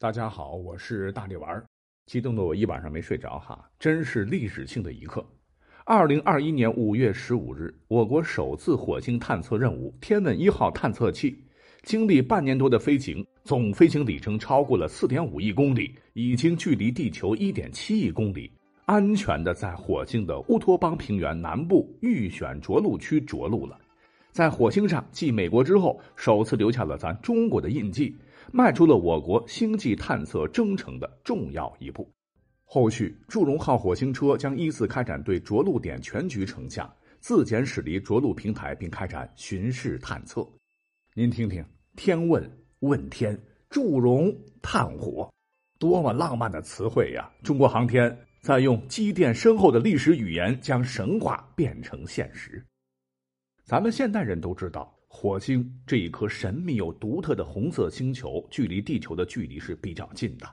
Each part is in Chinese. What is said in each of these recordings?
大家好，我是大力丸儿，激动的我一晚上没睡着哈，真是历史性的一刻。二零二一年五月十五日，我国首次火星探测任务“天问一号”探测器经历半年多的飞行，总飞行里程超过了四点五亿公里，已经距离地球一点七亿公里，安全的在火星的乌托邦平原南部预选着陆区着陆了。在火星上继美国之后，首次留下了咱中国的印记。迈出了我国星际探测征程的重要一步。后续，祝融号火星车将依次开展对着陆点全局成像，自检驶离着陆平台，并开展巡视探测。您听听，天问问天，祝融探火，多么浪漫的词汇呀！中国航天在用积淀深厚的历史语言，将神话变成现实。咱们现代人都知道。火星这一颗神秘又独特的红色星球，距离地球的距离是比较近的。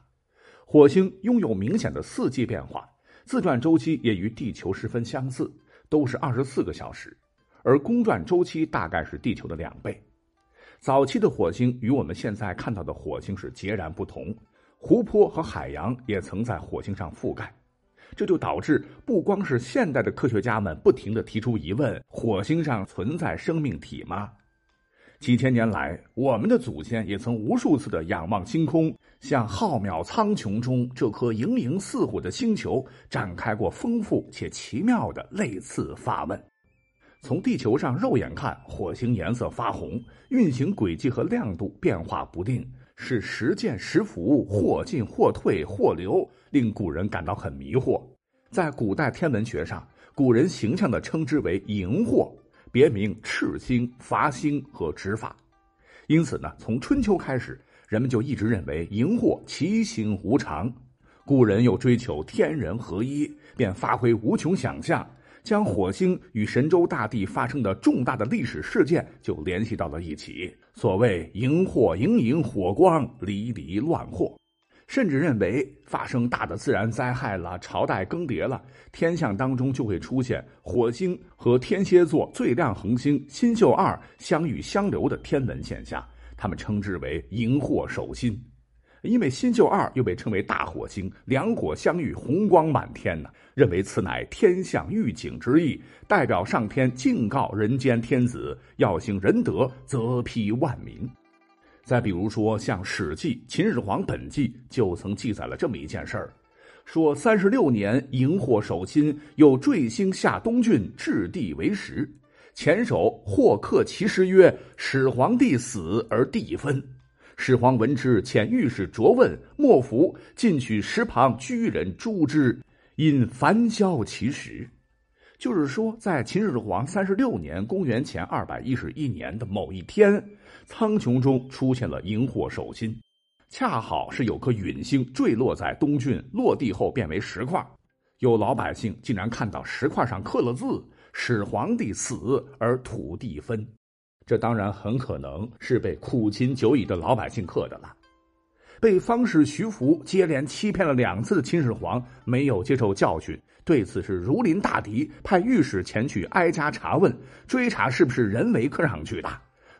火星拥有明显的四季变化，自转周期也与地球十分相似，都是二十四个小时，而公转周期大概是地球的两倍。早期的火星与我们现在看到的火星是截然不同，湖泊和海洋也曾在火星上覆盖，这就导致不光是现代的科学家们不停的提出疑问：火星上存在生命体吗？几千年来，我们的祖先也曾无数次的仰望星空，向浩渺苍穹中这颗盈盈似火的星球展开过丰富且奇妙的类似发问。从地球上肉眼看，火星颜色发红，运行轨迹和亮度变化不定，是时见时浮，或进或退，或流，令古人感到很迷惑。在古代天文学上，古人形象地称之为荧惑。别名赤星、伐星和执法，因此呢，从春秋开始，人们就一直认为荧惑其形无常。古人又追求天人合一，便发挥无穷想象，将火星与神州大地发生的重大的历史事件就联系到了一起。所谓荧惑荧荧，火光离离乱惑。甚至认为发生大的自然灾害了，朝代更迭了，天象当中就会出现火星和天蝎座最亮恒星新宿二相遇相留的天文现象，他们称之为荧惑守心。因为新宿二又被称为大火星，两火相遇，红光满天呢，认为此乃天象预警之意，代表上天警告人间天子要行仁德，则披万民。再比如说，像《史记·秦始皇本纪》就曾记载了这么一件事儿：说三十六年，荧惑守心，有坠星下东郡，置地为食。前手或刻其诗曰：“始皇帝死而地分。”始皇闻之，遣御史卓问，莫服，进取石旁居人诛之，因凡消其实。就是说，在秦始皇三十六年（公元前二百一十一年）的某一天。苍穹中出现了荧惑守心，恰好是有颗陨星坠落在东郡，落地后变为石块。有老百姓竟然看到石块上刻了字：“始皇帝死而土地分。”这当然很可能是被苦勤久矣的老百姓刻的了。被方士徐福接连欺骗了两次的秦始皇没有接受教训，对此是如临大敌，派御史前去挨家查问，追查是不是人为刻上去的。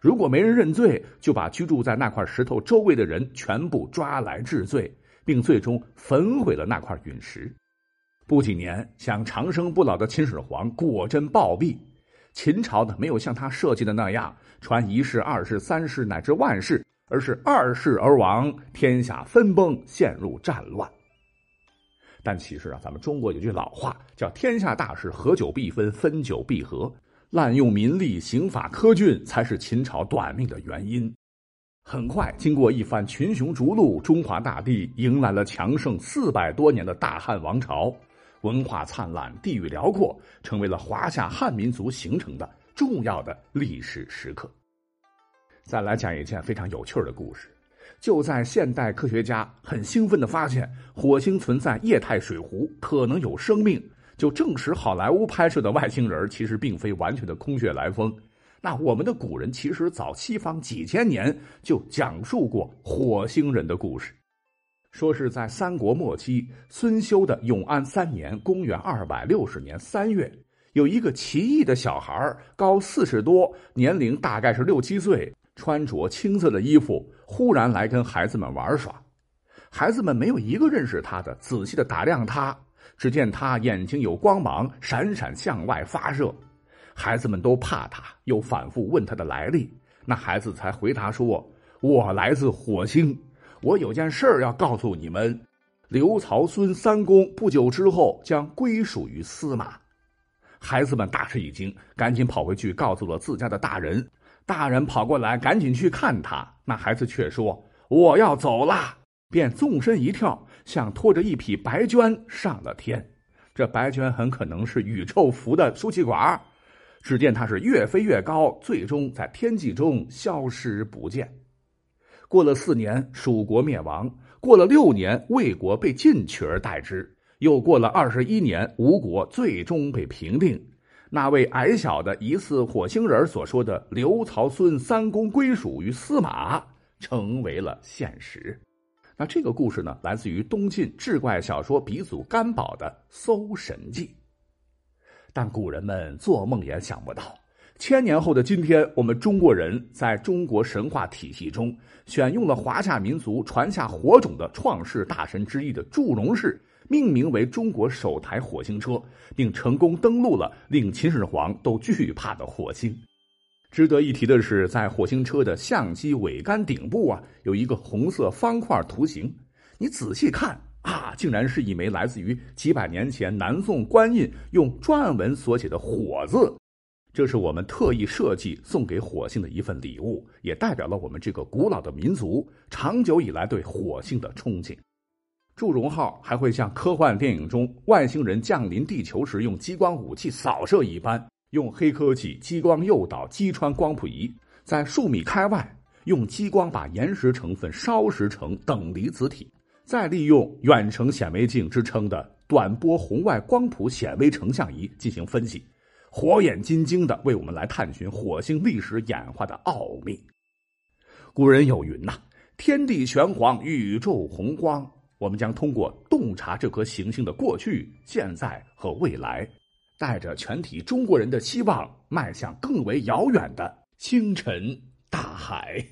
如果没人认罪，就把居住在那块石头周围的人全部抓来治罪，并最终焚毁了那块陨石。不几年，想长生不老的秦始皇果真暴毙。秦朝的没有像他设计的那样传一世、二世、三世乃至万世，而是二世而亡，天下分崩，陷入战乱。但其实啊，咱们中国有句老话叫“天下大事，合久必分，分久必合”。滥用民力、刑法苛峻，才是秦朝短命的原因。很快，经过一番群雄逐鹿，中华大地迎来了强盛四百多年的大汉王朝，文化灿烂，地域辽阔，成为了华夏汉民族形成的重要的历史时刻。再来讲一件非常有趣的故事：就在现代科学家很兴奋的发现火星存在液态水湖，可能有生命。就证实好莱坞拍摄的外星人其实并非完全的空穴来风。那我们的古人其实早西方几千年就讲述过火星人的故事，说是在三国末期孙修的永安三年（公元二百六十年）三月，有一个奇异的小孩，高四十多，年龄大概是六七岁，穿着青色的衣服，忽然来跟孩子们玩耍。孩子们没有一个认识他的，仔细的打量他，只见他眼睛有光芒，闪闪向外发射。孩子们都怕他，又反复问他的来历，那孩子才回答说：“我来自火星，我有件事儿要告诉你们。刘曹孙三公不久之后将归属于司马。”孩子们大吃一惊，赶紧跑回去告诉了自家的大人。大人跑过来，赶紧去看他。那孩子却说：“我要走了。”便纵身一跳，像拖着一匹白绢上了天。这白绢很可能是宇宙服的输气管。只见它是越飞越高，最终在天际中消失不见。过了四年，蜀国灭亡；过了六年，魏国被晋取而代之。又过了二十一年，吴国最终被平定。那位矮小的疑似火星人所说的“刘曹孙三公归属于司马”成为了现实。那这个故事呢，来自于东晋志怪小说鼻祖干宝的《搜神记》。但古人们做梦也想不到，千年后的今天，我们中国人在中国神话体系中选用了华夏民族传下火种的创世大神之一的祝融氏。命名为中国首台火星车，并成功登陆了令秦始皇都惧怕的火星。值得一提的是，在火星车的相机尾杆顶部啊，有一个红色方块图形。你仔细看啊，竟然是一枚来自于几百年前南宋官印用篆文所写的“火”字。这是我们特意设计送给火星的一份礼物，也代表了我们这个古老的民族长久以来对火星的憧憬。祝融号还会像科幻电影中外星人降临地球时用激光武器扫射一般，用黑科技激光诱导击穿光谱仪，在数米开外用激光把岩石成分烧蚀成等离子体，再利用远程显微镜之称的短波红外光谱显微成像仪进行分析，火眼金睛的为我们来探寻火星历史演化的奥秘。古人有云呐：“天地玄黄，宇宙洪荒。”我们将通过洞察这颗行星的过去、现在和未来，带着全体中国人的希望，迈向更为遥远的星辰大海。